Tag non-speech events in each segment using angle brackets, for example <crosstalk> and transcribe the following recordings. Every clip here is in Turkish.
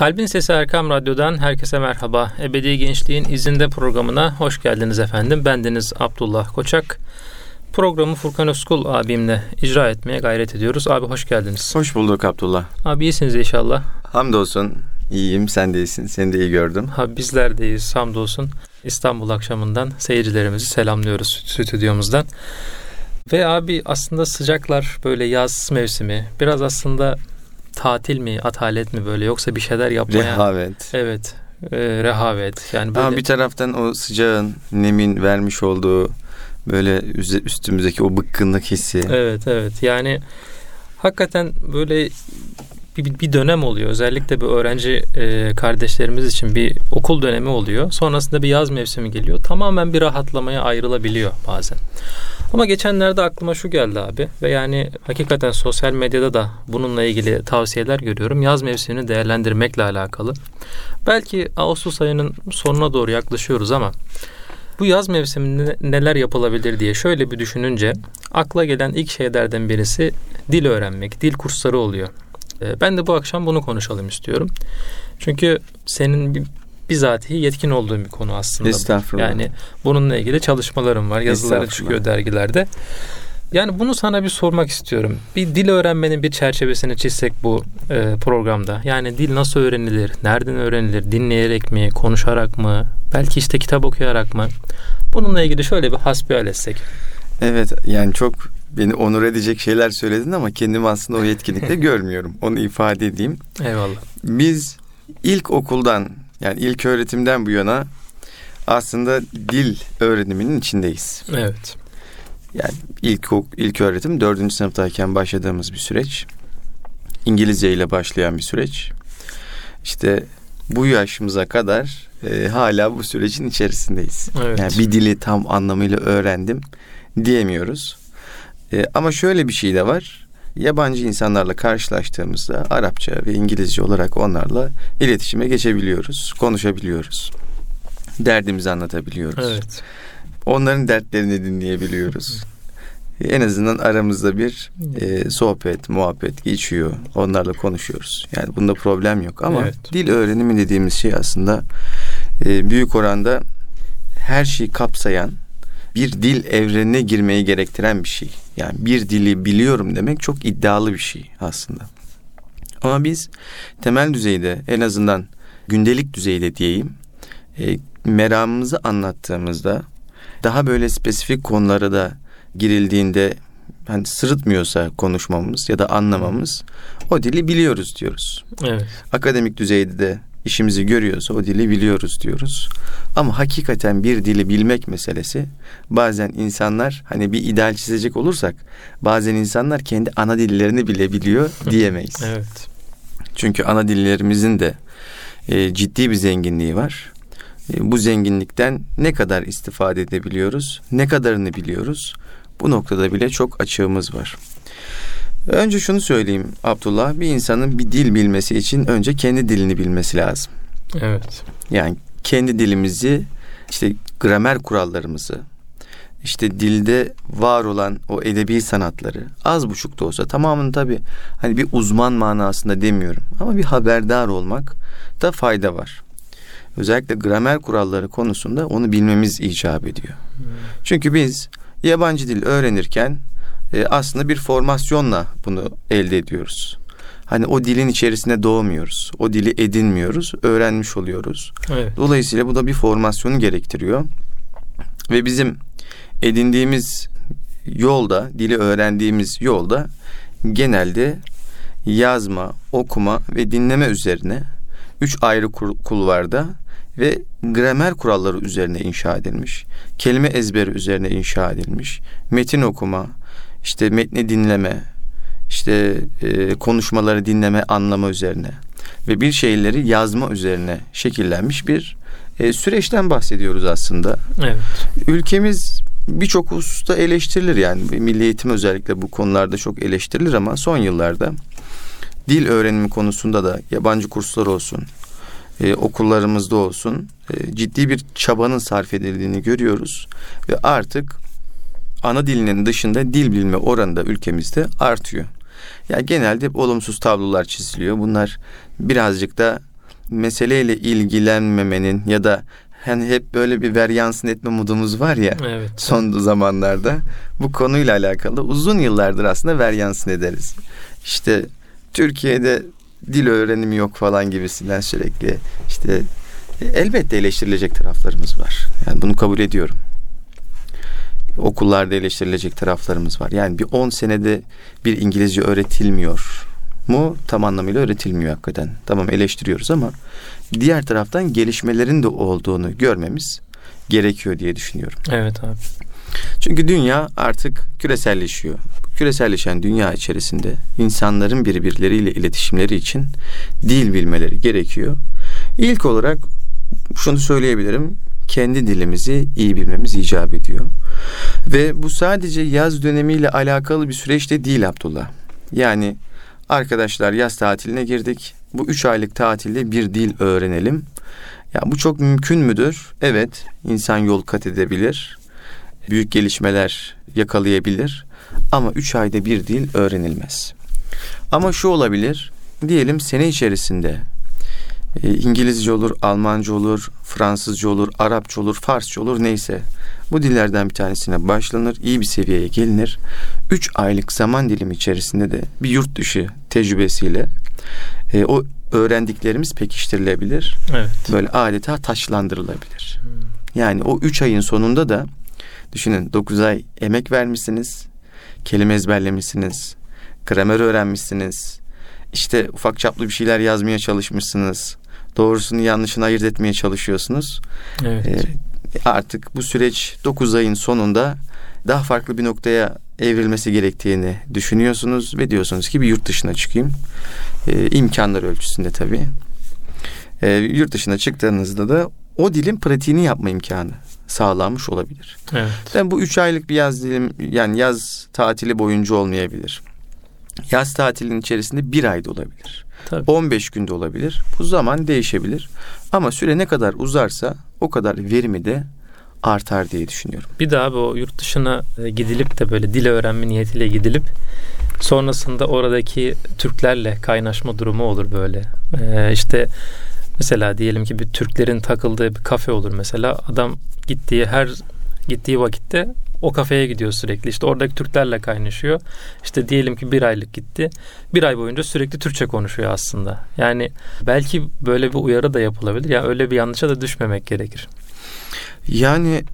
Kalbin Sesi Erkam Radyo'dan herkese merhaba. Ebedi Gençliğin izinde programına hoş geldiniz efendim. Bendeniz Abdullah Koçak. Programı Furkan Özkul abimle icra etmeye gayret ediyoruz. Abi hoş geldiniz. Hoş bulduk Abdullah. Abi iyisiniz inşallah. Hamdolsun iyiyim sen de iyisin. Seni de iyi gördüm. Ha, bizler de iyiyiz hamdolsun. İstanbul akşamından seyircilerimizi selamlıyoruz stüdyomuzdan. Ve abi aslında sıcaklar böyle yaz mevsimi biraz aslında tatil mi, atalet mi böyle yoksa bir şeyler yapmaya... Rehavet. Evet, e, rehavet. Yani böyle... Ama bir taraftan o sıcağın, nemin vermiş olduğu böyle üstümüzdeki o bıkkınlık hissi. Evet, evet. Yani hakikaten böyle bir, bir dönem oluyor. Özellikle bir öğrenci e, kardeşlerimiz için bir okul dönemi oluyor. Sonrasında bir yaz mevsimi geliyor. Tamamen bir rahatlamaya ayrılabiliyor bazen. Ama geçenlerde aklıma şu geldi abi ve yani hakikaten sosyal medyada da bununla ilgili tavsiyeler görüyorum. Yaz mevsimini değerlendirmekle alakalı. Belki Ağustos ayının sonuna doğru yaklaşıyoruz ama bu yaz mevsiminde neler yapılabilir diye şöyle bir düşününce akla gelen ilk şeylerden birisi dil öğrenmek, dil kursları oluyor. Ee, ben de bu akşam bunu konuşalım istiyorum. Çünkü senin bizatihi yetkin olduğum bir konu aslında. Estağfurullah. Yani bununla ilgili çalışmalarım var. Yazıları çıkıyor dergilerde. Yani bunu sana bir sormak istiyorum. Bir dil öğrenmenin bir çerçevesini çizsek bu e, programda. Yani dil nasıl öğrenilir? Nereden öğrenilir? Dinleyerek mi? Konuşarak mı? Belki işte kitap okuyarak mı? Bununla ilgili şöyle bir hasbihal etsek. Evet yani çok beni onur edecek şeyler söyledin ama kendimi aslında o yetkinlikte <laughs> görmüyorum. Onu ifade edeyim. Eyvallah. Biz ilk okuldan yani ilk öğretimden bu yana aslında dil öğreniminin içindeyiz. Evet. Yani ilk ilk öğretim dördüncü sınıftayken başladığımız bir süreç. İngilizce ile başlayan bir süreç. İşte bu yaşımıza kadar e, hala bu sürecin içerisindeyiz. Evet. Yani bir dili tam anlamıyla öğrendim diyemiyoruz. E, ama şöyle bir şey de var. Yabancı insanlarla karşılaştığımızda Arapça ve İngilizce olarak onlarla iletişime geçebiliyoruz, konuşabiliyoruz. Derdimizi anlatabiliyoruz. Evet. Onların dertlerini dinleyebiliyoruz. en azından aramızda bir e, sohbet, muhabbet geçiyor. Onlarla konuşuyoruz. Yani bunda problem yok ama evet. dil öğrenimi dediğimiz şey aslında e, büyük oranda her şeyi kapsayan bir dil evrenine girmeyi gerektiren bir şey. Yani bir dili biliyorum demek çok iddialı bir şey aslında. Ama biz temel düzeyde en azından gündelik düzeyde diyeyim e, meramımızı anlattığımızda daha böyle spesifik konulara da girildiğinde hani sırıtmıyorsa konuşmamız ya da anlamamız o dili biliyoruz diyoruz. Evet. Akademik düzeyde de işimizi görüyorsa o dili biliyoruz diyoruz. Ama hakikaten bir dili bilmek meselesi bazen insanlar hani bir ideal çizecek olursak bazen insanlar kendi ana dillerini bile biliyor <laughs> diyemeyiz. evet. Çünkü ana dillerimizin de e, ciddi bir zenginliği var. E, bu zenginlikten ne kadar istifade edebiliyoruz, ne kadarını biliyoruz bu noktada bile çok açığımız var. Önce şunu söyleyeyim Abdullah. Bir insanın bir dil bilmesi için önce kendi dilini bilmesi lazım. Evet. Yani kendi dilimizi işte gramer kurallarımızı işte dilde var olan o edebi sanatları az buçuk da olsa tamamını tabi hani bir uzman manasında demiyorum ama bir haberdar olmak da fayda var. Özellikle gramer kuralları konusunda onu bilmemiz icap ediyor. Hmm. Çünkü biz yabancı dil öğrenirken e, aslında bir formasyonla bunu elde ediyoruz. Hani o dilin içerisine doğmuyoruz. O dili edinmiyoruz, öğrenmiş oluyoruz. Evet. Dolayısıyla bu da bir formasyonu gerektiriyor. Ve bizim edindiğimiz yolda, dili öğrendiğimiz yolda genelde yazma, okuma ve dinleme üzerine üç ayrı kulvarda ve gramer kuralları üzerine inşa edilmiş. Kelime ezberi üzerine inşa edilmiş. Metin okuma, işte metni dinleme, işte e, konuşmaları dinleme anlama üzerine ve bir şeyleri yazma üzerine şekillenmiş bir e, süreçten bahsediyoruz aslında. Evet. Ülkemiz birçok hususta eleştirilir yani milli eğitim özellikle bu konularda çok eleştirilir ama son yıllarda dil öğrenimi konusunda da yabancı kurslar olsun, e, okullarımızda olsun e, ciddi bir çabanın sarf edildiğini görüyoruz ve artık ana dilinin dışında dil bilme oranı da ülkemizde artıyor. Yani genelde olumsuz tablolar çiziliyor. Bunlar birazcık da meseleyle ilgilenmemenin ya da hani hep böyle bir veryansın etme modumuz var ya evet. son zamanlarda bu konuyla alakalı uzun yıllardır aslında veryansın ederiz. İşte Türkiye'de dil öğrenimi yok falan gibisinden sürekli işte elbette eleştirilecek taraflarımız var. Yani bunu kabul ediyorum. Okullarda eleştirilecek taraflarımız var. Yani bir 10 senede bir İngilizce öğretilmiyor mu tam anlamıyla öğretilmiyor hakikaten. Tamam eleştiriyoruz ama diğer taraftan gelişmelerin de olduğunu görmemiz gerekiyor diye düşünüyorum. Evet abi. Çünkü dünya artık küreselleşiyor. Küreselleşen dünya içerisinde insanların birbirleriyle iletişimleri için dil bilmeleri gerekiyor. İlk olarak şunu söyleyebilirim. Kendi dilimizi iyi bilmemiz icap ediyor. Ve bu sadece yaz dönemiyle alakalı bir süreç de değil Abdullah. Yani arkadaşlar yaz tatiline girdik. Bu üç aylık tatilde bir dil öğrenelim. Ya bu çok mümkün müdür? Evet, insan yol kat edebilir. Büyük gelişmeler yakalayabilir. Ama üç ayda bir dil öğrenilmez. Ama şu olabilir. Diyelim sene içerisinde İngilizce olur, Almanca olur, Fransızca olur, Arapça olur, Farsça olur neyse. Bu dillerden bir tanesine başlanır, iyi bir seviyeye gelinir. Üç aylık zaman dilimi içerisinde de bir yurt dışı tecrübesiyle e, o öğrendiklerimiz pekiştirilebilir. Evet. Böyle adeta taşlandırılabilir. Hmm. Yani o üç ayın sonunda da düşünün dokuz ay emek vermişsiniz, kelime ezberlemişsiniz, gramer öğrenmişsiniz, işte ufak çaplı bir şeyler yazmaya çalışmışsınız, doğrusunu yanlışını ayırt etmeye çalışıyorsunuz. Evet. Ee, artık bu süreç 9 ayın sonunda daha farklı bir noktaya evrilmesi gerektiğini düşünüyorsunuz ve diyorsunuz ki bir yurt dışına çıkayım. Ee, imkanlar ölçüsünde tabii. Ee, yurt dışına çıktığınızda da o dilin pratiğini yapma imkanı sağlanmış olabilir. Evet. Yani bu üç aylık bir yaz dilim yani yaz tatili boyunca olmayabilir. Yaz tatilinin içerisinde bir ayda olabilir. Tabii. 15 günde olabilir. Bu zaman değişebilir. Ama süre ne kadar uzarsa o kadar verimi de artar diye düşünüyorum. Bir daha bu yurt dışına e, gidilip de böyle dil öğrenme niyetiyle gidilip sonrasında oradaki Türklerle kaynaşma durumu olur böyle. Ee, işte mesela diyelim ki bir Türklerin takıldığı bir kafe olur mesela. Adam gittiği her gittiği vakitte o kafeye gidiyor sürekli. İşte oradaki Türklerle kaynaşıyor. İşte diyelim ki bir aylık gitti. Bir ay boyunca sürekli Türkçe konuşuyor aslında. Yani belki böyle bir uyarı da yapılabilir. Yani öyle bir yanlışa da düşmemek gerekir. Yani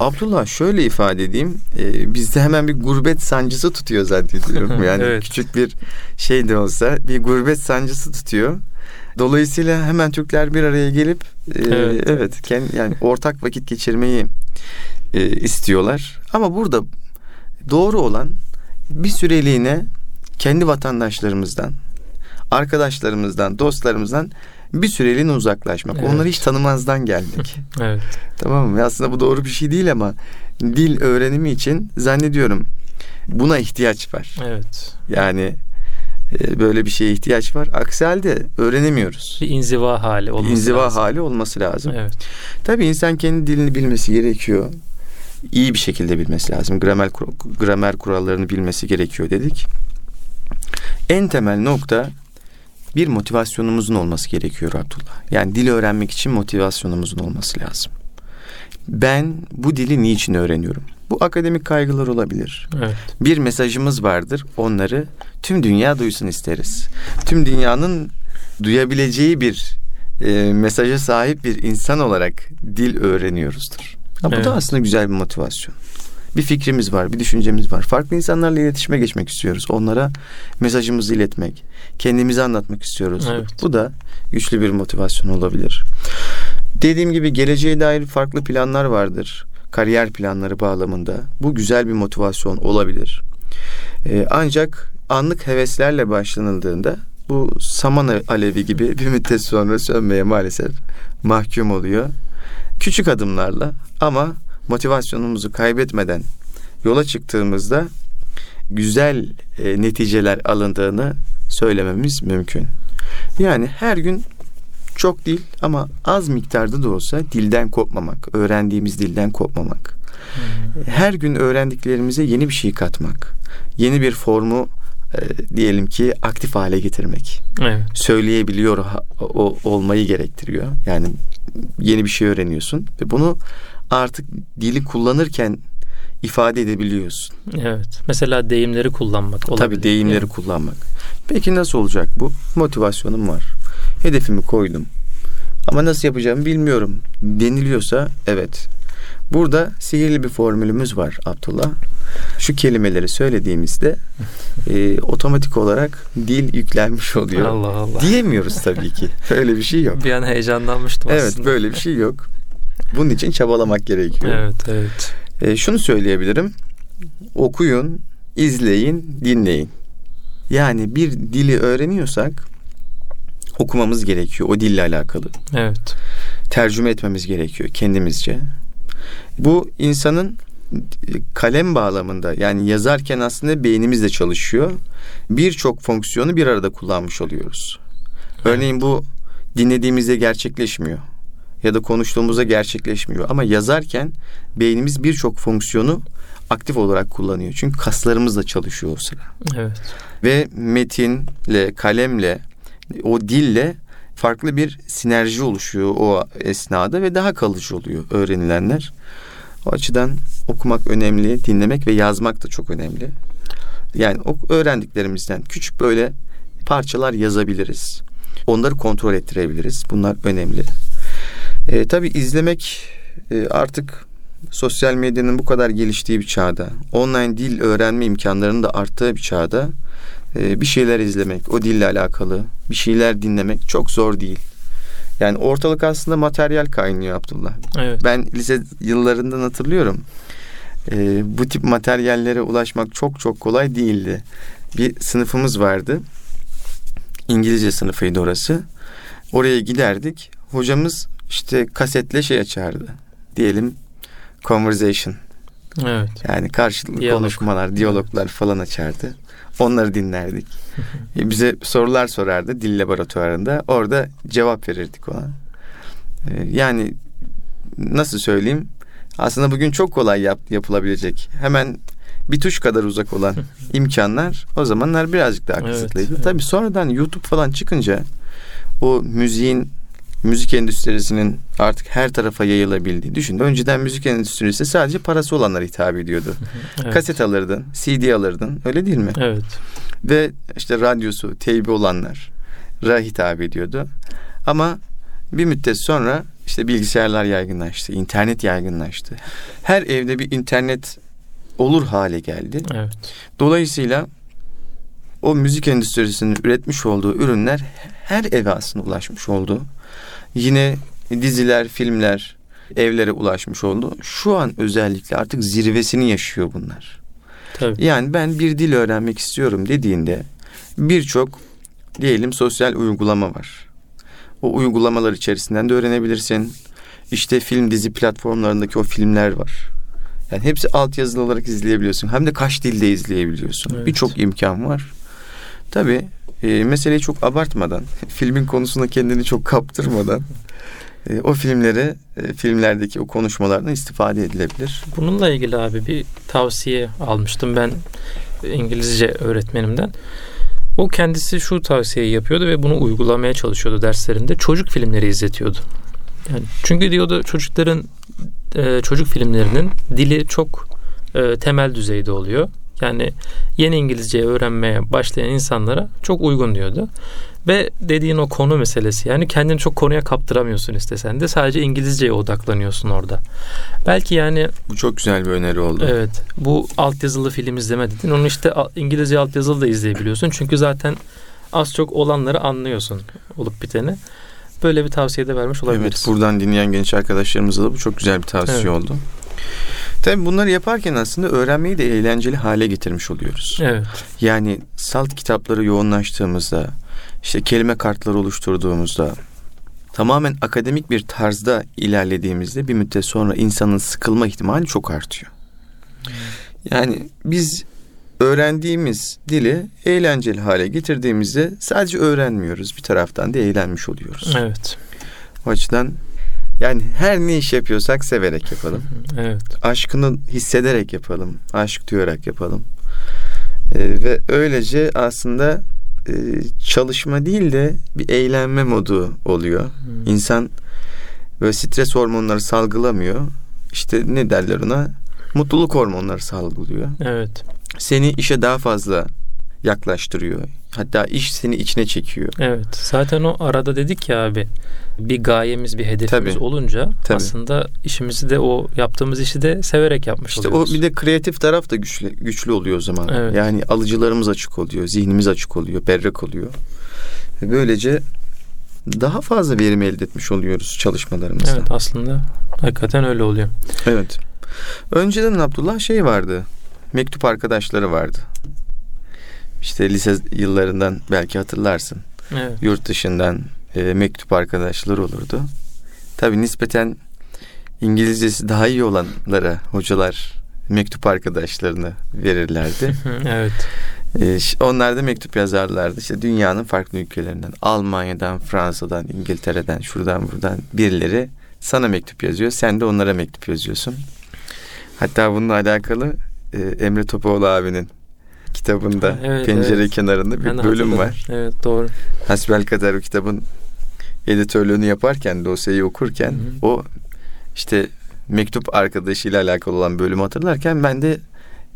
Abdullah şöyle ifade edeyim. E, bizde hemen bir gurbet sancısı tutuyor zannediyorum. <laughs> Yani evet. küçük bir şey de olsa bir gurbet sancısı tutuyor. Dolayısıyla hemen Türkler bir araya gelip e, evet, evet kendi, yani ortak vakit geçirmeyi e, istiyorlar. Ama burada doğru olan bir süreliğine kendi vatandaşlarımızdan, arkadaşlarımızdan, dostlarımızdan bir süreliğine uzaklaşmak. Evet. Onları hiç tanımazdan geldik. <laughs> evet. Tamam mı? Aslında bu doğru bir şey değil ama dil öğrenimi için zannediyorum buna ihtiyaç var. Evet. Yani e, böyle bir şeye ihtiyaç var. Aksi halde öğrenemiyoruz. Bir inziva hali olması inziva lazım. hali olması lazım. Evet. Tabii insan kendi dilini bilmesi gerekiyor. İyi bir şekilde bilmesi lazım. Gramer gramer kurallarını bilmesi gerekiyor dedik. En temel nokta bir motivasyonumuzun olması gerekiyor Abdullah. Yani dil öğrenmek için motivasyonumuzun olması lazım. Ben bu dili niçin öğreniyorum? Bu akademik kaygılar olabilir. Evet. Bir mesajımız vardır. Onları tüm dünya duysun isteriz. Tüm dünyanın duyabileceği bir e, mesaja sahip bir insan olarak dil öğreniyoruzdur. Ha, bu evet. da aslında güzel bir motivasyon bir fikrimiz var, bir düşüncemiz var. Farklı insanlarla iletişime geçmek istiyoruz. Onlara mesajımızı iletmek, kendimizi anlatmak istiyoruz. Evet. Bu da güçlü bir motivasyon olabilir. Dediğim gibi geleceğe dair farklı planlar vardır. Kariyer planları bağlamında. Bu güzel bir motivasyon olabilir. Ee, ancak anlık heveslerle başlanıldığında bu saman alevi gibi bir müddet sonra sönmeye maalesef mahkum oluyor. Küçük adımlarla ama motivasyonumuzu kaybetmeden yola çıktığımızda güzel e, neticeler alındığını söylememiz mümkün. Yani her gün çok değil ama az miktarda da olsa dilden kopmamak, öğrendiğimiz dilden kopmamak. Hmm. Her gün öğrendiklerimize yeni bir şey katmak, yeni bir formu e, diyelim ki aktif hale getirmek. Evet. Söyleyebiliyor o, olmayı gerektiriyor. Yani yeni bir şey öğreniyorsun ve bunu artık dili kullanırken ifade edebiliyorsun. Evet. Mesela deyimleri kullanmak olabilir. Tabii deyimleri yani. kullanmak. Peki nasıl olacak bu? Motivasyonum var. Hedefimi koydum. Ama nasıl yapacağımı bilmiyorum. Deniliyorsa evet. Burada sihirli bir formülümüz var Abdullah. Şu kelimeleri söylediğimizde e, otomatik olarak dil yüklenmiş oluyor. Allah Allah. Diyemiyoruz tabii ki. Öyle bir şey yok. Bir an heyecanlanmıştım evet, aslında. Evet böyle bir şey yok. Bunun için çabalamak gerekiyor. Evet evet. E, şunu söyleyebilirim. Okuyun, izleyin, dinleyin. Yani bir dili öğreniyorsak okumamız gerekiyor o dille alakalı. Evet. Tercüme etmemiz gerekiyor kendimizce. Bu insanın kalem bağlamında yani yazarken aslında beynimiz de çalışıyor. Birçok fonksiyonu bir arada kullanmış oluyoruz. Örneğin bu dinlediğimizde gerçekleşmiyor ya da konuştuğumuzda gerçekleşmiyor ama yazarken beynimiz birçok fonksiyonu aktif olarak kullanıyor. Çünkü kaslarımız da çalışıyor o sıra. Evet. Ve metinle, kalemle, o dille farklı bir sinerji oluşuyor o esnada ve daha kalıcı oluyor öğrenilenler. O açıdan okumak önemli, dinlemek ve yazmak da çok önemli. Yani öğrendiklerimizden küçük böyle parçalar yazabiliriz. Onları kontrol ettirebiliriz. Bunlar önemli. E, tabii izlemek e, artık sosyal medyanın bu kadar geliştiği bir çağda, online dil öğrenme imkanlarının da arttığı bir çağda e, bir şeyler izlemek, o dille alakalı bir şeyler dinlemek çok zor değil. Yani ortalık aslında materyal kaynıyor Abdullah. Evet. Ben lise yıllarından hatırlıyorum. E, bu tip materyallere ulaşmak çok çok kolay değildi. Bir sınıfımız vardı. İngilizce sınıfıydı orası. Oraya giderdik. Hocamız işte kasetle şey açardı. Diyelim conversation. Evet. Yani karşılıklı Diyalog. konuşmalar, diyaloglar falan açardı. Onları dinlerdik. E, bize sorular sorardı dil laboratuvarında. Orada cevap verirdik ona. E, yani nasıl söyleyeyim? Aslında bugün çok kolay yap, yapılabilecek. Hemen bir tuş kadar uzak olan <laughs> imkanlar o zamanlar birazcık daha kısıtlıydı. Evet, Tabii sonradan YouTube falan çıkınca o müziğin müzik endüstrisinin artık her tarafa yayılabildiği düşün. Önceden müzik endüstrisi sadece parası olanlara hitap ediyordu. <laughs> evet. Kaset alırdın, CD alırdın. Öyle değil mi? Evet. Ve işte radyosu, teybi olanlar hitap ediyordu. Ama bir müddet sonra işte bilgisayarlar yaygınlaştı, internet yaygınlaştı. Her evde bir internet olur hale geldi. Evet. Dolayısıyla o müzik endüstrisinin üretmiş olduğu ürünler her eve aslında ulaşmış oldu. Yine diziler, filmler evlere ulaşmış oldu. Şu an özellikle artık zirvesini yaşıyor bunlar. Tabii. Yani ben bir dil öğrenmek istiyorum dediğinde birçok diyelim sosyal uygulama var. O uygulamalar içerisinden de öğrenebilirsin. İşte film dizi platformlarındaki o filmler var. Yani hepsi altyazılı olarak izleyebiliyorsun. Hem de kaç dilde izleyebiliyorsun. Evet. Birçok imkan var. Tabii e, meseleyi çok abartmadan, <laughs> filmin konusuna kendini çok kaptırmadan e, o filmleri, e, filmlerdeki o konuşmalardan istifade edilebilir. Bununla ilgili abi bir tavsiye almıştım ben İngilizce öğretmenimden. O kendisi şu tavsiyeyi yapıyordu ve bunu uygulamaya çalışıyordu derslerinde. Çocuk filmleri izletiyordu. Yani çünkü diyordu çocukların e, çocuk filmlerinin dili çok e, temel düzeyde oluyor yani yeni İngilizce öğrenmeye başlayan insanlara çok uygun diyordu. Ve dediğin o konu meselesi yani kendini çok konuya kaptıramıyorsun istesen de sadece İngilizceye odaklanıyorsun orada. Belki yani bu çok güzel bir öneri oldu. Evet. Bu altyazılı film izleme dedin. Onu işte İngilizce altyazılı da izleyebiliyorsun. Çünkü zaten az çok olanları anlıyorsun olup biteni. Böyle bir tavsiye de vermiş olabiliriz. Evet buradan dinleyen genç arkadaşlarımıza da bu çok güzel bir tavsiye evet. oldu. Tabii bunları yaparken aslında öğrenmeyi de eğlenceli hale getirmiş oluyoruz. Evet. Yani salt kitapları yoğunlaştığımızda, işte kelime kartları oluşturduğumuzda, tamamen akademik bir tarzda ilerlediğimizde bir müddet sonra insanın sıkılma ihtimali çok artıyor. Yani biz öğrendiğimiz dili eğlenceli hale getirdiğimizde sadece öğrenmiyoruz bir taraftan da eğlenmiş oluyoruz. Evet. O açıdan yani her ne iş yapıyorsak severek yapalım. <laughs> Evet. Aşkını hissederek yapalım. Aşk duyarak yapalım. E, ve öylece aslında e, çalışma değil de bir eğlenme modu oluyor. Hmm. İnsan böyle stres hormonları salgılamıyor. İşte ne derler ona? Mutluluk hormonları salgılıyor. Evet. Seni işe daha fazla yaklaştırıyor. Hatta iş seni içine çekiyor. Evet. Zaten o arada dedik ya abi bir gayemiz, bir hedefimiz tabii, olunca tabii. aslında işimizi de o yaptığımız işi de severek yapmış işte oluyoruz. o bir de kreatif taraf da güçlü, güçlü oluyor o zaman. Evet. Yani alıcılarımız açık oluyor, zihnimiz açık oluyor, berrak oluyor. Böylece daha fazla verim elde etmiş oluyoruz çalışmalarımızda. Evet aslında hakikaten öyle oluyor. Evet. Önceden Abdullah şey vardı. Mektup arkadaşları vardı. İşte lise yıllarından belki hatırlarsın. Evet. Yurt dışından e, mektup arkadaşları olurdu. Tabii nispeten İngilizcesi daha iyi olanlara hocalar mektup arkadaşlarını verirlerdi. <laughs> evet. Ee, onlar da mektup yazarlardı. İşte dünyanın farklı ülkelerinden, Almanya'dan, Fransa'dan, İngiltere'den, şuradan buradan birileri sana mektup yazıyor. Sen de onlara mektup yazıyorsun. Hatta bununla alakalı e, Emre Topoğlu abinin kitabında evet, pencere evet. kenarında bir ben bölüm hatırladım. var. Evet doğru. Hasbel kadar o kitabın editörlüğünü yaparken dosyayı okurken Hı-hı. o işte mektup arkadaşıyla alakalı olan bölümü hatırlarken ben de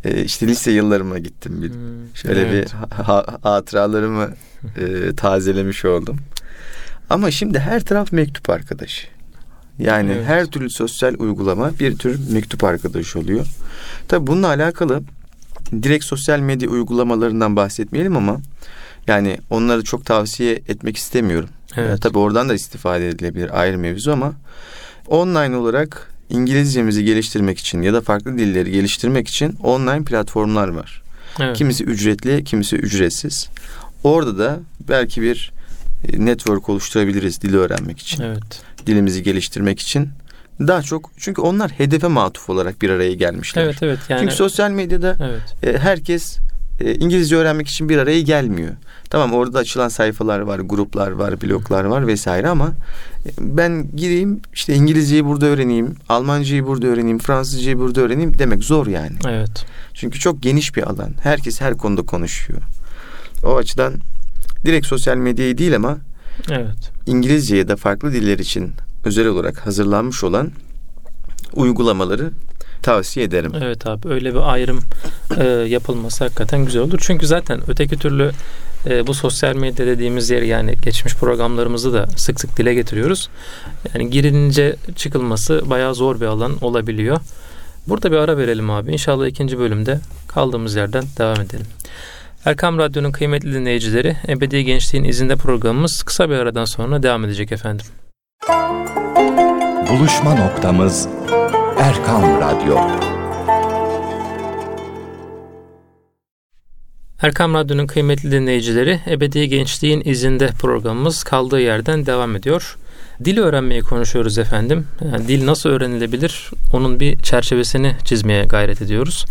e, işte lise yıllarıma gittim bir hmm, şöyle evet. bir ha, hatıralarımı e, tazelemiş oldum. Ama şimdi her taraf mektup arkadaşı. Yani evet. her türlü sosyal uygulama bir tür mektup arkadaşı oluyor. Tabi bununla alakalı direkt sosyal medya uygulamalarından bahsetmeyelim ama yani onları çok tavsiye etmek istemiyorum. Evet. Yani tabii oradan da istifade edilebilir ayrı mevzu ama online olarak İngilizcemizi geliştirmek için ya da farklı dilleri geliştirmek için online platformlar var. Evet. Kimisi ücretli, kimisi ücretsiz. Orada da belki bir e, network oluşturabiliriz dili öğrenmek için. Evet. Dilimizi geliştirmek için. Daha çok çünkü onlar hedefe matuf olarak bir araya gelmişler. Evet evet yani. Çünkü sosyal medyada evet. E, herkes e, İngilizce öğrenmek için bir araya gelmiyor. Tamam orada açılan sayfalar var, gruplar var, bloklar var vesaire ama e, ben gireyim işte İngilizceyi burada öğreneyim, Almancayı burada öğreneyim, Fransızcayı burada öğreneyim demek zor yani. Evet. Çünkü çok geniş bir alan. Herkes her konuda konuşuyor. O açıdan direkt sosyal medyayı değil ama evet. İngilizce ya da farklı diller için özel olarak hazırlanmış olan uygulamaları tavsiye ederim. Evet abi öyle bir ayrım e, yapılması hakikaten güzel olur. Çünkü zaten öteki türlü e, bu sosyal medya dediğimiz yer yani geçmiş programlarımızı da sık sık dile getiriyoruz. Yani girince çıkılması bayağı zor bir alan olabiliyor. Burada bir ara verelim abi. İnşallah ikinci bölümde kaldığımız yerden devam edelim. Erkam Radyo'nun kıymetli dinleyicileri Ebedi Gençliğin izinde programımız kısa bir aradan sonra devam edecek efendim. Buluşma noktamız Erkam Radyo. Erkam Radyo'nun kıymetli dinleyicileri Ebedi Gençliğin izinde programımız kaldığı yerden devam ediyor. Dil öğrenmeyi konuşuyoruz efendim. Yani dil nasıl öğrenilebilir? Onun bir çerçevesini çizmeye gayret ediyoruz.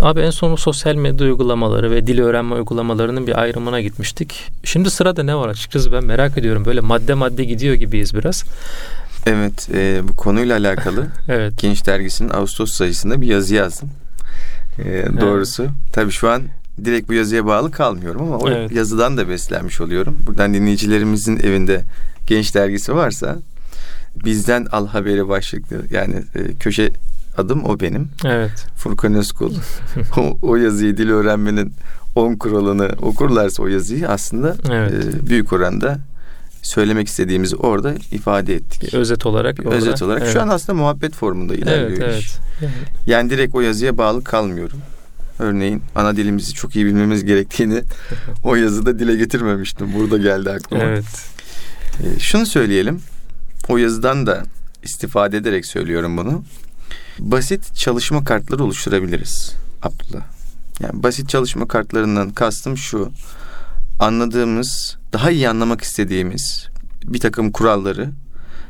Abi en son sosyal medya uygulamaları ve dil öğrenme uygulamalarının bir ayrımına gitmiştik. Şimdi sırada ne var açıkçası ben merak ediyorum. Böyle madde madde gidiyor gibiyiz biraz. Evet e, bu konuyla alakalı <laughs> evet. Genç Dergisi'nin Ağustos sayısında bir yazı yazdım. E, doğrusu evet. tabii şu an direkt bu yazıya bağlı kalmıyorum ama o evet. yazıdan da beslenmiş oluyorum. Buradan dinleyicilerimizin evinde Genç Dergisi varsa bizden al haberi başlıklı yani e, köşe adım o benim. Evet. Furkan Özkul. <laughs> o, o yazıyı dil öğrenmenin 10 kuralını okurlarsa o yazıyı aslında evet. e, büyük oranda söylemek istediğimizi orada ifade ettik. Özet olarak. Orada, Özet olarak. Evet. Şu an aslında muhabbet formunda ilerliyor evet, iş. Evet. Yani direkt o yazıya bağlı kalmıyorum. Örneğin ana dilimizi çok iyi bilmemiz gerektiğini <laughs> o yazıda dile getirmemiştim. Burada geldi aklıma. Evet. Ee, şunu söyleyelim. O yazıdan da istifade ederek söylüyorum bunu. Basit çalışma kartları oluşturabiliriz Abdullah. Yani basit çalışma kartlarından kastım şu anladığımız, daha iyi anlamak istediğimiz bir takım kuralları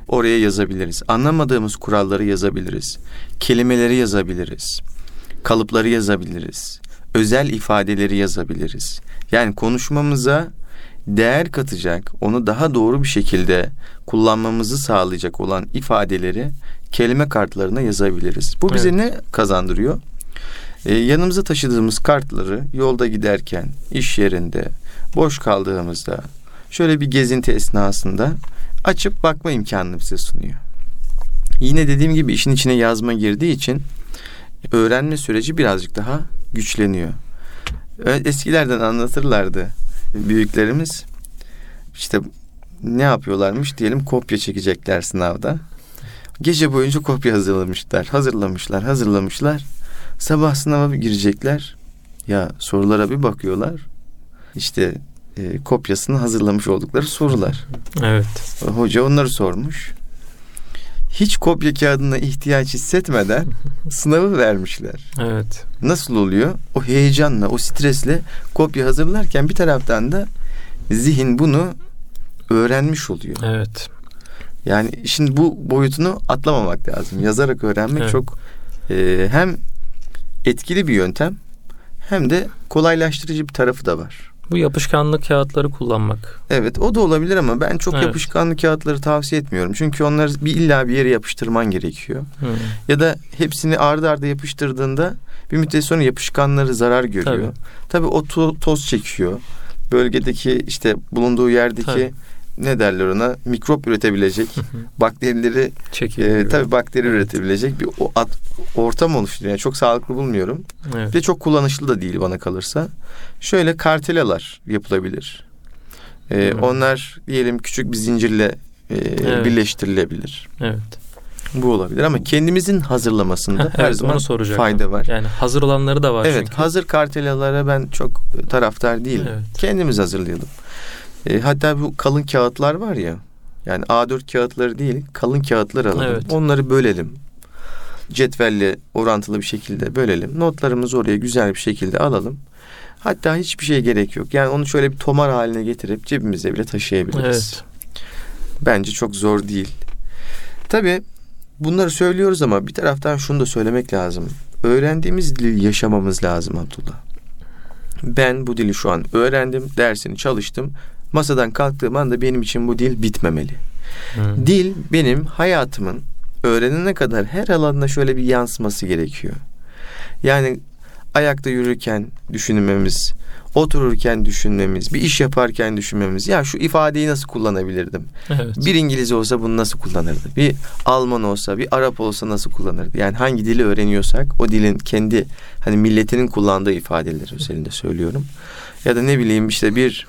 oraya yazabiliriz. Anlamadığımız kuralları yazabiliriz. Kelimeleri yazabiliriz. Kalıpları yazabiliriz. Özel ifadeleri yazabiliriz. Yani konuşmamıza değer katacak, onu daha doğru bir şekilde kullanmamızı sağlayacak olan ifadeleri kelime kartlarına yazabiliriz. Bu bize evet. ne kazandırıyor? E, yanımıza taşıdığımız kartları yolda giderken, iş yerinde, boş kaldığımızda, şöyle bir gezinti esnasında açıp bakma imkanını bize sunuyor. Yine dediğim gibi işin içine yazma girdiği için öğrenme süreci birazcık daha güçleniyor. Eskilerden anlatırlardı büyüklerimiz. İşte ne yapıyorlarmış diyelim kopya çekecekler sınavda. Gece boyunca kopya hazırlamışlar, hazırlamışlar, hazırlamışlar. Sabah sınava girecekler. Ya sorulara bir bakıyorlar. İşte e, kopyasını hazırlamış oldukları sorular. Evet. Hoca onları sormuş. Hiç kopya kağıdına ihtiyaç hissetmeden <laughs> sınavı vermişler. Evet. Nasıl oluyor? O heyecanla, o stresle kopya hazırlarken bir taraftan da zihin bunu öğrenmiş oluyor. Evet. Yani şimdi bu boyutunu atlamamak lazım. Yazarak öğrenmek evet. çok e, hem etkili bir yöntem hem de kolaylaştırıcı bir tarafı da var. Bu yapışkanlı kağıtları kullanmak. Evet o da olabilir ama ben çok evet. yapışkanlı kağıtları tavsiye etmiyorum. Çünkü onları bir illa bir yere yapıştırman gerekiyor. Hmm. Ya da hepsini ardı ardı yapıştırdığında bir müddet sonra yapışkanları zarar görüyor. Tabii, Tabii o to- toz çekiyor. Bölgedeki işte bulunduğu yerdeki Tabii ne derler ona mikrop üretebilecek bakterileri e, tabii bakteri evet. üretebilecek bir o, at, ortam oluşturuyor. Yani çok sağlıklı bulmuyorum. Evet. Ve çok kullanışlı da değil bana kalırsa. Şöyle kartelalar yapılabilir. E, hmm. Onlar diyelim küçük bir zincirle e, evet. birleştirilebilir. Evet. Bu olabilir ama kendimizin hazırlamasında her evet, zaman fayda var. Yani hazır olanları da var evet, çünkü. hazır kartelalara ben çok taraftar değilim. Evet. Kendimiz hazırlayalım. E, hatta bu kalın kağıtlar var ya. Yani A4 kağıtları değil, kalın kağıtlar alalım. Evet. Onları bölelim. Cetvelle orantılı bir şekilde bölelim. Notlarımızı oraya güzel bir şekilde alalım. Hatta hiçbir şey gerek yok. Yani onu şöyle bir tomar haline getirip cebimize bile taşıyabiliriz. Evet. Bence çok zor değil. Tabii bunları söylüyoruz ama bir taraftan şunu da söylemek lazım. Öğrendiğimiz dili yaşamamız lazım Abdullah. Ben bu dili şu an öğrendim, dersini çalıştım. Masadan kalktığım anda benim için bu dil bitmemeli. Hmm. Dil benim hayatımın öğrenene kadar her alanına şöyle bir yansıması gerekiyor. Yani ayakta yürürken düşünmemiz, otururken düşünmemiz, bir iş yaparken düşünmemiz. Ya şu ifadeyi nasıl kullanabilirdim? Evet. Bir İngiliz olsa bunu nasıl kullanırdı? Bir Alman olsa, bir Arap olsa nasıl kullanırdı? Yani hangi dili öğreniyorsak o dilin kendi hani milletinin kullandığı ifadeler özelinde söylüyorum. Ya da ne bileyim işte bir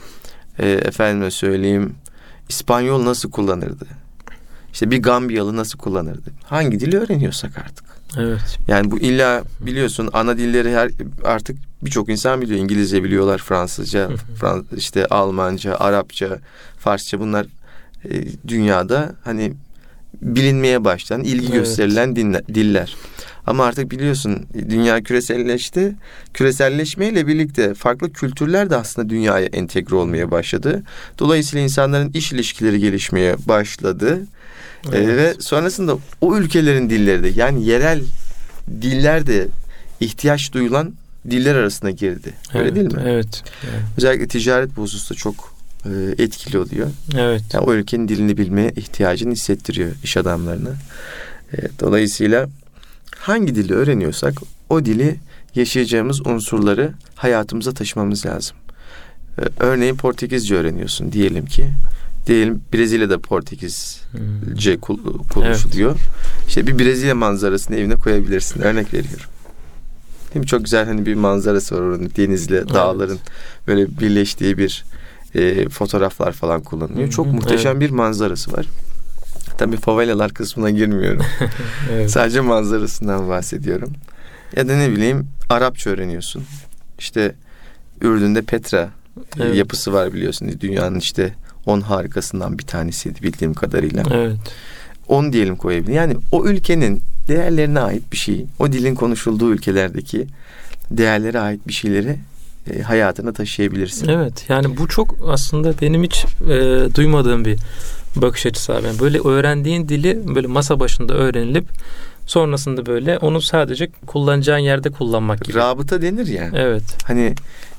e, efendime söyleyeyim İspanyol nasıl kullanırdı? İşte bir Gambiyalı nasıl kullanırdı? Hangi dili öğreniyorsak artık. Evet. Yani bu illa biliyorsun ana dilleri her artık birçok insan biliyor. İngilizce biliyorlar, Fransızca, Frans işte Almanca, Arapça, Farsça bunlar e, dünyada hani bilinmeye başlayan, ilgi evet. gösterilen dinler, diller. Ama artık biliyorsun dünya küreselleşti. Küreselleşmeyle birlikte farklı kültürler de aslında dünyaya entegre olmaya başladı. Dolayısıyla insanların iş ilişkileri gelişmeye başladı. Ee, evet. Ee, ve sonrasında o ülkelerin dilleri de yani yerel diller de ihtiyaç duyulan diller arasına girdi. Öyle evet, değil mi? Evet. evet. Özellikle ticaret bu hususta çok etkili oluyor. Evet. Yani o ülkenin dilini bilmeye ihtiyacını hissettiriyor iş adamlarına. E, dolayısıyla hangi dili öğreniyorsak o dili yaşayacağımız unsurları hayatımıza taşımamız lazım. Ee, örneğin Portekizce öğreniyorsun diyelim ki. Diyelim Brezilya'da Portekizce hmm. konuşuluyor. Evet. İşte bir Brezilya manzarasını evine koyabilirsin. Örnek veriyorum. Değil mi? Çok güzel hani bir manzarası var oranın. Denizle dağların evet. böyle birleştiği bir e, fotoğraflar falan kullanılıyor. Çok muhteşem evet. bir manzarası var. Tabii favelalar kısmına girmiyorum. <laughs> evet. Sadece manzarasından bahsediyorum. Ya da ne bileyim Arapça öğreniyorsun. İşte Ürdün'de Petra evet. yapısı var biliyorsun. Dünyanın işte on harikasından bir tanesiydi bildiğim kadarıyla. Evet. On diyelim koyabilir. Yani o ülkenin değerlerine ait bir şey, o dilin konuşulduğu ülkelerdeki değerlere ait bir şeyleri e, hayatına taşıyabilirsin. Evet yani bu çok aslında benim hiç e, duymadığım bir bakış açısı abi. Yani böyle öğrendiğin dili böyle masa başında öğrenilip Sonrasında böyle onu sadece kullanacağın yerde kullanmak gibi. Rabıta denir ya. Evet. Hani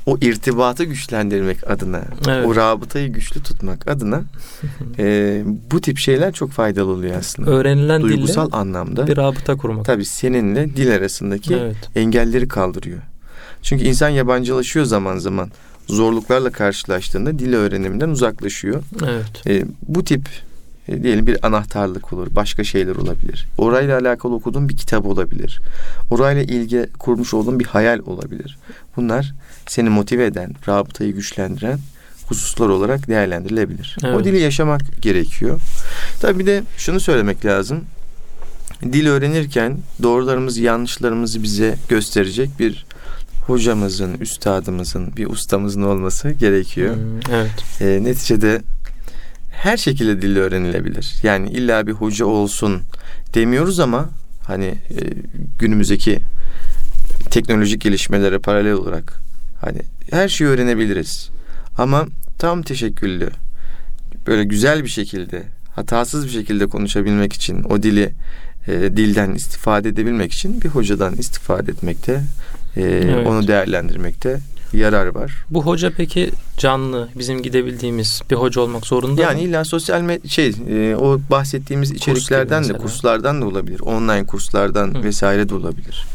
o irtibatı güçlendirmek adına, evet. o rabıtayı güçlü tutmak adına <laughs> e, bu tip şeyler çok faydalı oluyor aslında. Öğrenilen Duygusal dille anlamda bir rabıta kurmak. Tabii seninle dil arasındaki evet. engelleri kaldırıyor. Çünkü insan yabancılaşıyor zaman zaman. Zorluklarla karşılaştığında dil öğreniminden uzaklaşıyor. Evet. E, bu tip e, diyelim bir anahtarlık olur, başka şeyler olabilir. Orayla alakalı okuduğun bir kitap olabilir. Orayla ilgi kurmuş olduğun bir hayal olabilir. Bunlar seni motive eden, rabıtayı güçlendiren hususlar olarak değerlendirilebilir. Evet. O dili yaşamak gerekiyor. Tabii bir de şunu söylemek lazım. Dil öğrenirken doğrularımızı, yanlışlarımızı bize gösterecek bir hocamızın, üstadımızın, bir ustamızın olması gerekiyor. Hmm, evet. E, neticede her şekilde dil öğrenilebilir. Yani illa bir hoca olsun demiyoruz ama hani e, günümüzdeki teknolojik gelişmelere paralel olarak hani her şeyi öğrenebiliriz. Ama tam teşekküllü böyle güzel bir şekilde hatasız bir şekilde konuşabilmek için o dili e, dilden istifade edebilmek için bir hocadan istifade etmekte e, evet. onu değerlendirmekte yarar var. Bu hoca peki canlı bizim gidebildiğimiz bir hoca olmak zorunda yani mı? illa sosyal med- şey e, o bahsettiğimiz içeriklerden Kurs de kurslardan da olabilir. Online kurslardan Hı. vesaire de olabilir.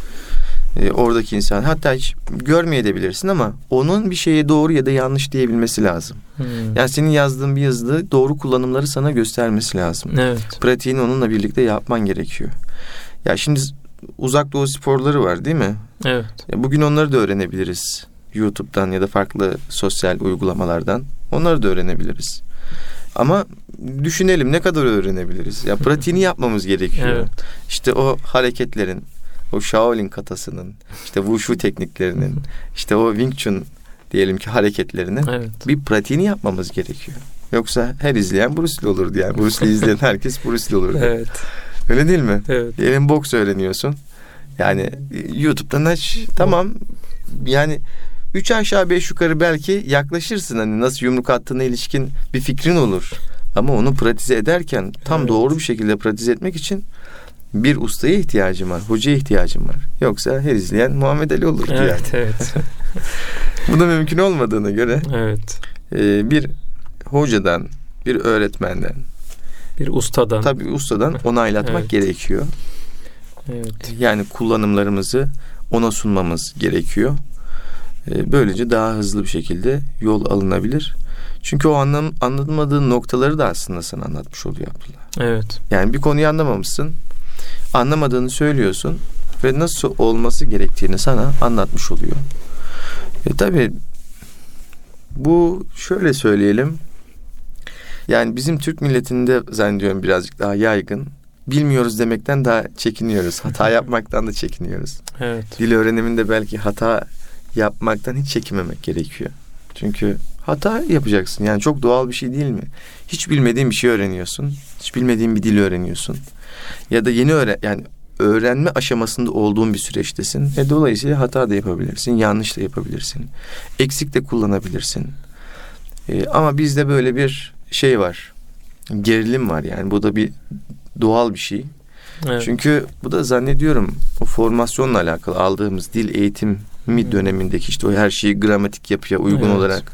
E, oradaki insan hatta hiç görmeyebilirsin ama onun bir şeye doğru ya da yanlış diyebilmesi lazım. Hmm. Yani senin yazdığın bir yazıda doğru kullanımları sana göstermesi lazım. Evet. Pratiğini onunla birlikte yapman gerekiyor. Ya şimdi uzak doğu sporları var değil mi? Evet. Ya bugün onları da öğrenebiliriz. YouTube'dan ya da farklı sosyal uygulamalardan onları da öğrenebiliriz. Ama düşünelim ne kadar öğrenebiliriz? Ya pratiğini <laughs> yapmamız gerekiyor. Evet. İşte o hareketlerin, o Shaolin katasının, işte Wushu tekniklerinin, <laughs> işte o Wing Chun diyelim ki hareketlerinin evet. bir pratiğini yapmamız gerekiyor. Yoksa her izleyen Bruce Lee olurdu yani. Bruce Lee izleyen <laughs> herkes Bruce Lee olurdu. Evet. Öyle değil mi? Evet. Diyelim boks öğreniyorsun. Yani YouTube'dan aç. Tamam. Yani üç aşağı beş yukarı belki yaklaşırsın. Hani nasıl yumruk attığına ilişkin bir fikrin olur. Ama onu pratize ederken tam evet. doğru bir şekilde pratize etmek için bir ustaya ihtiyacım var, hocaya ihtiyacım var. Yoksa her izleyen Muhammed Ali olur evet, yani. Evet. <laughs> Bu da mümkün olmadığına göre evet. E, bir hocadan, bir öğretmenden, bir ustadan. Tabii ustadan <laughs> onaylatmak evet. gerekiyor. Evet. Yani kullanımlarımızı ona sunmamız gerekiyor. Ee, böylece daha hızlı bir şekilde yol alınabilir. Çünkü o anlam anlamadığın noktaları da aslında sana anlatmış oluyor Abdullah. Evet. Yani bir konuyu anlamamışsın. Anlamadığını söylüyorsun ve nasıl olması gerektiğini sana anlatmış oluyor. E tabii bu şöyle söyleyelim. Yani bizim Türk milletinde zannediyorum birazcık daha yaygın. Bilmiyoruz demekten daha çekiniyoruz. Hata <laughs> yapmaktan da çekiniyoruz. Evet. Dil öğreniminde belki hata yapmaktan hiç çekinmemek gerekiyor. Çünkü hata yapacaksın. Yani çok doğal bir şey değil mi? Hiç bilmediğin bir şey öğreniyorsun. Hiç bilmediğin bir dil öğreniyorsun. Ya da yeni öğren yani öğrenme aşamasında olduğun bir süreçtesin. E dolayısıyla hata da yapabilirsin, yanlış da yapabilirsin. Eksik de kullanabilirsin. E, ama bizde böyle bir şey var. Gerilim var yani. Bu da bir doğal bir şey. Evet. Çünkü bu da zannediyorum o formasyonla alakalı aldığımız dil eğitimi hmm. dönemindeki işte o her şeyi gramatik yapıya uygun evet. olarak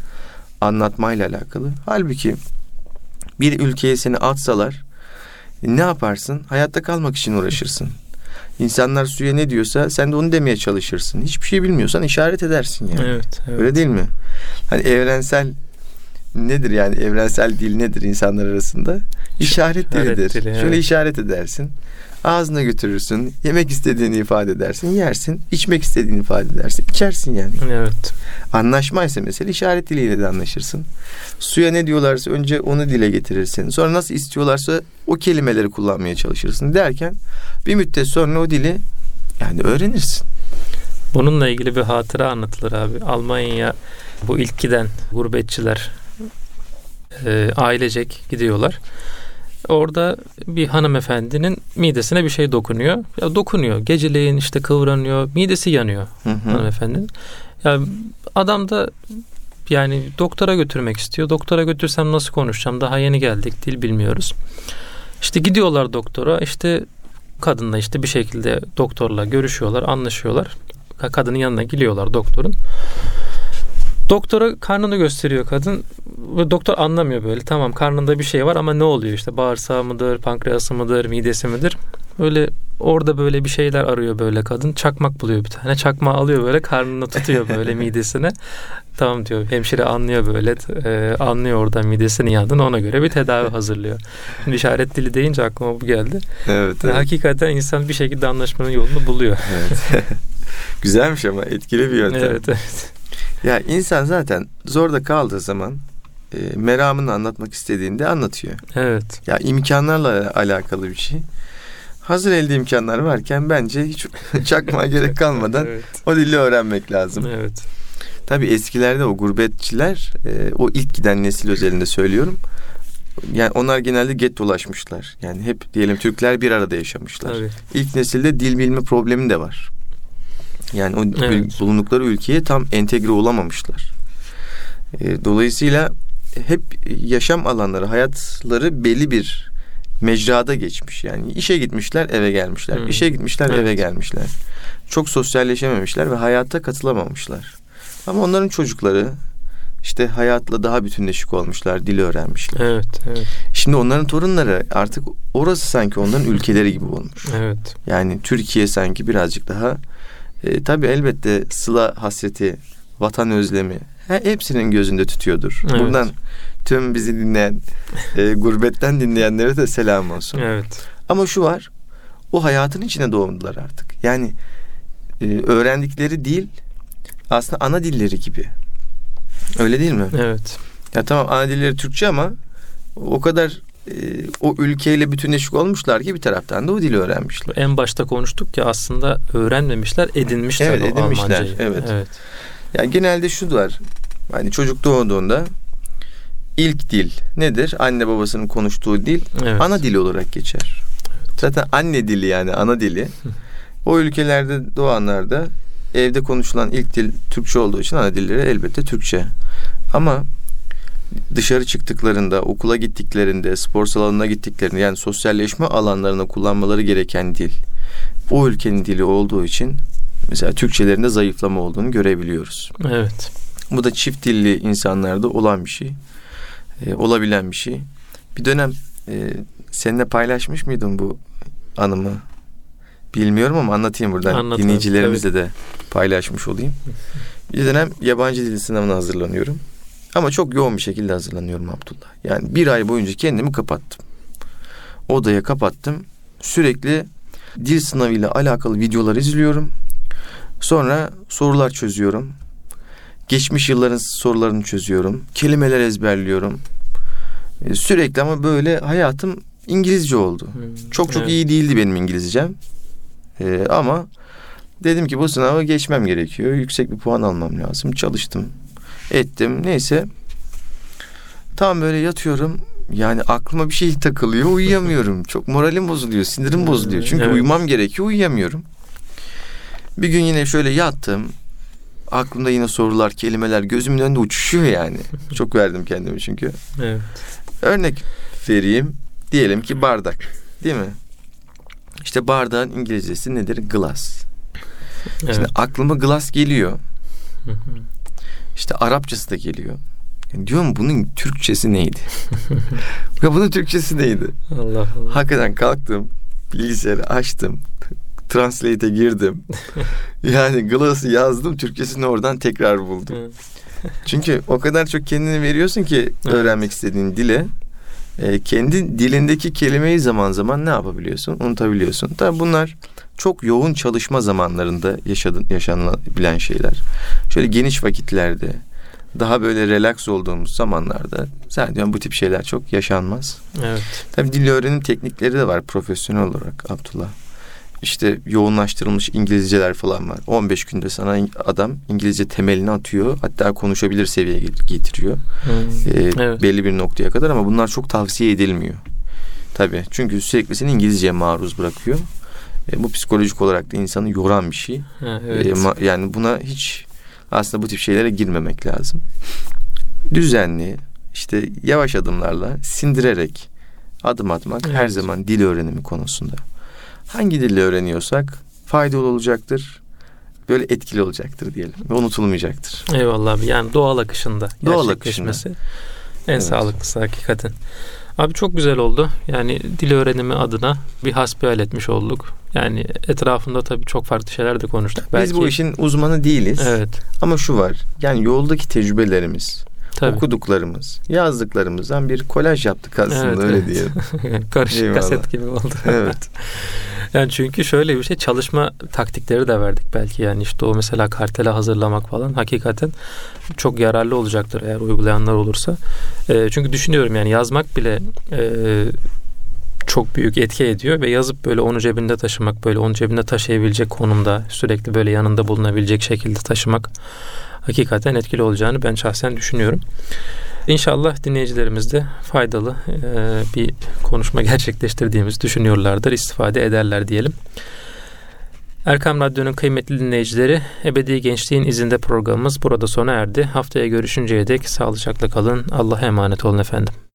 anlatmayla alakalı. Halbuki bir ülkeye seni atsalar ne yaparsın? Hayatta kalmak için uğraşırsın. İnsanlar suya ne diyorsa sen de onu demeye çalışırsın. Hiçbir şey bilmiyorsan işaret edersin yani. Evet, evet. Öyle değil mi? Hani evrensel nedir yani evrensel dil nedir insanlar arasında? İşaret dilidir. Dili, evet. Şöyle işaret edersin. Ağzına götürürsün. Yemek istediğini ifade edersin. Yersin. içmek istediğini ifade edersin. içersin yani. Evet. Anlaşma ise mesela işaret diliyle de anlaşırsın. Suya ne diyorlarsa önce onu dile getirirsin. Sonra nasıl istiyorlarsa o kelimeleri kullanmaya çalışırsın derken bir müddet sonra o dili yani öğrenirsin. Bununla ilgili bir hatıra anlatılır abi. Almanya bu ilk giden gurbetçiler e, ailecek gidiyorlar. Orada bir hanımefendinin midesine bir şey dokunuyor. Ya dokunuyor. Geceleyin işte kıvranıyor. Midesi yanıyor hı hı. hanımefendinin. Ya adam da yani doktora götürmek istiyor. Doktora götürsem nasıl konuşacağım? Daha yeni geldik. Dil bilmiyoruz. İşte gidiyorlar doktora. İşte Kadınla işte bir şekilde doktorla görüşüyorlar, anlaşıyorlar. Kadının yanına gidiyorlar doktorun. Doktora karnını gösteriyor kadın ve doktor anlamıyor böyle. Tamam karnında bir şey var ama ne oluyor işte bağırsağı mıdır, pankreası mıdır, midesi midir? Böyle orada böyle bir şeyler arıyor böyle kadın. Çakmak buluyor bir tane. Çakma alıyor böyle karnını tutuyor böyle <laughs> midesine. Tamam diyor. Hemşire anlıyor böyle. E, anlıyor oradan midesinin yandığını ona göre bir tedavi hazırlıyor. Şimdi işaret dili deyince aklıma bu geldi. Evet, evet. Hakikaten insan bir şekilde anlaşmanın yolunu buluyor. Evet. <laughs> Güzelmiş ama etkili bir yöntem. Evet, evet. Ya insan zaten zorda kaldığı zaman e, meramını anlatmak istediğinde anlatıyor. Evet. Ya imkanlarla alakalı bir şey. Hazır elde imkanlar varken bence hiç <laughs> çakmaya gerek kalmadan <laughs> evet. o dili öğrenmek lazım. Evet. Tabii eskilerde o gurbetçiler e, o ilk giden nesil özelinde söylüyorum. Yani onlar genelde get dolaşmışlar. Yani hep diyelim Türkler bir arada yaşamışlar. Tabii. İlk nesilde dil bilme problemi de var. Yani o evet. bulundukları ülkeye tam entegre olamamışlar. E, dolayısıyla hep yaşam alanları, hayatları belli bir mecrada geçmiş. Yani işe gitmişler, eve gelmişler. Hmm. İşe gitmişler, evet. eve gelmişler. Çok sosyalleşememişler ve hayata katılamamışlar. Ama onların çocukları işte hayatla daha bütünleşik olmuşlar, dili öğrenmişler. Evet, evet. Şimdi onların torunları artık orası sanki onların <laughs> ülkeleri gibi olmuş. Evet. Yani Türkiye sanki birazcık daha e, tabii elbette sıla hasreti, vatan özlemi hepsinin gözünde tutuyordur. Evet. Buradan tüm bizi dinleyen, e, gurbetten dinleyenlere de selam olsun. Evet. Ama şu var, o hayatın içine doğdular artık. Yani e, öğrendikleri dil aslında ana dilleri gibi. Öyle değil mi? Evet. Ya tamam ana dilleri Türkçe ama o kadar e, o ülkeyle bütünleşik olmuşlar ki bir taraftan da o dili öğrenmişler. En başta konuştuk ya aslında öğrenmemişler, edinmişler evet, edinmişler. Almancayı. Evet. evet. Yani genelde şu var. Hani çocuk doğduğunda ilk dil nedir? Anne babasının konuştuğu dil evet. ana dili olarak geçer. Evet. Zaten anne dili yani ana dili. o ülkelerde doğanlarda evde konuşulan ilk dil Türkçe olduğu için ana dilleri elbette Türkçe. Ama dışarı çıktıklarında, okula gittiklerinde, spor salonuna gittiklerinde yani sosyalleşme alanlarına kullanmaları gereken dil o ülkenin dili olduğu için mesela Türkçelerinde zayıflama olduğunu görebiliyoruz. Evet. Bu da çift dilli insanlarda olan bir şey. E, olabilen bir şey. Bir dönem e, seninle paylaşmış mıydın bu anımı? Bilmiyorum ama anlatayım buradan. Anlatalım, Dinleyicilerimizle tabii. de paylaşmış olayım. Bir dönem yabancı dil sınavına hazırlanıyorum. Ama çok yoğun bir şekilde hazırlanıyorum Abdullah. Yani bir ay boyunca kendimi kapattım. Odaya kapattım. Sürekli dil sınavıyla alakalı videolar izliyorum. Sonra sorular çözüyorum. Geçmiş yılların sorularını çözüyorum. Kelimeler ezberliyorum. Ee, sürekli ama böyle hayatım İngilizce oldu. Hmm, çok çok evet. iyi değildi benim İngilizcem. Ee, ama dedim ki bu sınavı geçmem gerekiyor. Yüksek bir puan almam lazım. Çalıştım. Ettim. Neyse. Tam böyle yatıyorum. Yani aklıma bir şey takılıyor. Uyuyamıyorum. <laughs> çok moralim bozuluyor. Sinirim bozuluyor. Çünkü evet. uyumam gerekiyor. Uyuyamıyorum. Bir gün yine şöyle yattım. Aklımda yine sorular, kelimeler gözümün önünde uçuşuyor yani. <laughs> Çok verdim kendimi çünkü. Evet. Örnek vereyim. Diyelim ki bardak. Değil mi? İşte bardağın İngilizcesi nedir? Glass. Evet. Şimdi aklıma glass geliyor. İşte Arapçası da geliyor. Yani diyorum bunun Türkçesi neydi? <laughs> ya bunun Türkçesi neydi? Allah Allah. Hakikaten kalktım. Bilgisayarı açtım. Translate'e girdim. <laughs> yani Glass'ı yazdım. Türkçesini oradan tekrar buldum. Çünkü o kadar çok kendini veriyorsun ki öğrenmek istediğin dile e, kendi dilindeki kelimeyi zaman zaman ne yapabiliyorsun? Unutabiliyorsun. Tabi bunlar çok yoğun çalışma zamanlarında yaşadın, yaşanabilen şeyler. Şöyle geniş vakitlerde, daha böyle relax olduğumuz zamanlarda zaten bu tip şeyler çok yaşanmaz. Evet. Tabii dil öğrenim teknikleri de var profesyonel olarak Abdullah işte yoğunlaştırılmış İngilizceler falan var. 15 günde sana adam İngilizce temelini atıyor. Hatta konuşabilir seviyeye getiriyor. Hmm. Ee, evet. Belli bir noktaya kadar ama bunlar çok tavsiye edilmiyor. Tabii. Çünkü sürekli seni İngilizceye maruz bırakıyor. E, bu psikolojik olarak da insanı yoran bir şey. Ha, evet. e, ma, yani buna hiç aslında bu tip şeylere girmemek lazım. Düzenli, işte yavaş adımlarla sindirerek adım atmak evet. her zaman dil öğrenimi konusunda hangi dille öğreniyorsak faydalı olacaktır. Böyle etkili olacaktır diyelim ve unutulmayacaktır. Eyvallah abi. Yani doğal akışında doğal akışında. en evet. sağlıklısı hakikaten. Abi çok güzel oldu. Yani dil öğrenimi adına bir hasbihal etmiş olduk. Yani etrafında tabii çok farklı şeyler de konuştuk. Biz Belki... bu işin uzmanı değiliz. Evet. Ama şu var. Yani yoldaki tecrübelerimiz, Tabii. okuduklarımız, yazdıklarımızdan bir kolaj yaptık aslında evet, öyle evet. diyelim. <laughs> Karışık Eyvallah. kaset gibi oldu. <laughs> evet. yani çünkü şöyle bir şey çalışma taktikleri de verdik belki yani işte o mesela kartele hazırlamak falan hakikaten çok yararlı olacaktır eğer uygulayanlar olursa. E, çünkü düşünüyorum yani yazmak bile e, çok büyük etki ediyor ve yazıp böyle onu cebinde taşımak, böyle onu cebinde taşıyabilecek konumda sürekli böyle yanında bulunabilecek şekilde taşımak hakikaten etkili olacağını ben şahsen düşünüyorum. İnşallah dinleyicilerimiz de faydalı e, bir konuşma <laughs> gerçekleştirdiğimizi düşünüyorlardır, istifade ederler diyelim. Erkam Radyo'nun kıymetli dinleyicileri, Ebedi Gençliğin izinde programımız burada sona erdi. Haftaya görüşünceye dek sağlıcakla kalın. Allah'a emanet olun efendim.